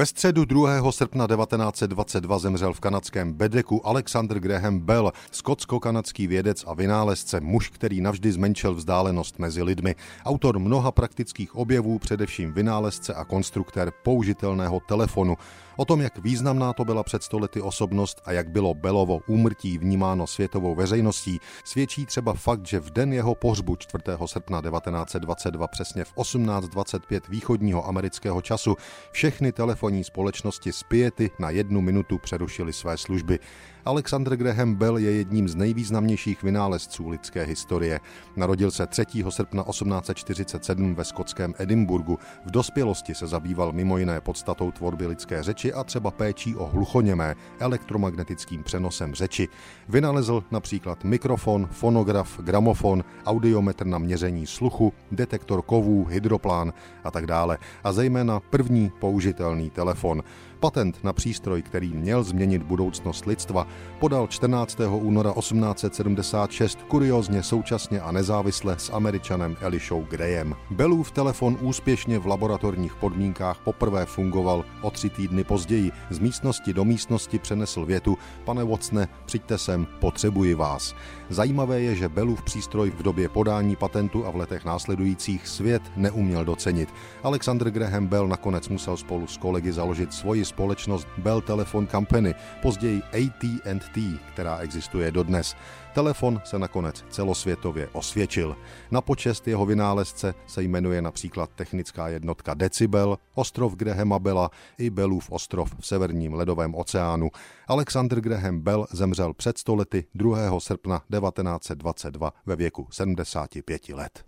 Ve středu 2. srpna 1922 zemřel v kanadském Bedeku Alexander Graham Bell, skotsko-kanadský vědec a vynálezce, muž, který navždy zmenšil vzdálenost mezi lidmi. Autor mnoha praktických objevů, především vynálezce a konstruktér použitelného telefonu. O tom, jak významná to byla před stolety osobnost a jak bylo Belovo úmrtí vnímáno světovou veřejností, svědčí třeba fakt, že v den jeho pohřbu 4. srpna 1922 přesně v 18.25 východního amerického času všechny telefonní společnosti z Piety na jednu minutu přerušily své služby. Alexander Graham Bell je jedním z nejvýznamnějších vynálezců lidské historie. Narodil se 3. srpna 1847 ve skotském Edinburgu. V dospělosti se zabýval mimo jiné podstatou tvorby lidské řeči a třeba péčí o hluchoněmé elektromagnetickým přenosem řeči. Vynalezl například mikrofon, fonograf, gramofon, audiometr na měření sluchu, detektor kovů, hydroplán a tak dále. A zejména první použitelný telefon. Patent na přístroj, který měl změnit budoucnost lidstva, podal 14. února 1876 kuriozně současně a nezávisle s američanem Elishou Grayem. Bellův telefon úspěšně v laboratorních podmínkách poprvé fungoval o tři týdny později. Z místnosti do místnosti přenesl větu Pane Watsone, přijďte sem, potřebuji vás. Zajímavé je, že Bellův přístroj v době podání patentu a v letech následujících svět neuměl docenit. Alexander Graham Bell nakonec musel spolu s kolegy založit svoji společnost Bell Telephone Company, později AT&T, která existuje dodnes. Telefon se nakonec celosvětově osvědčil. Na počest jeho vynálezce se jmenuje například technická jednotka Decibel, ostrov Grahama Bella i Bellův ostrov v severním ledovém oceánu. Alexander Graham Bell zemřel před stolety 2. srpna 1922 ve věku 75 let.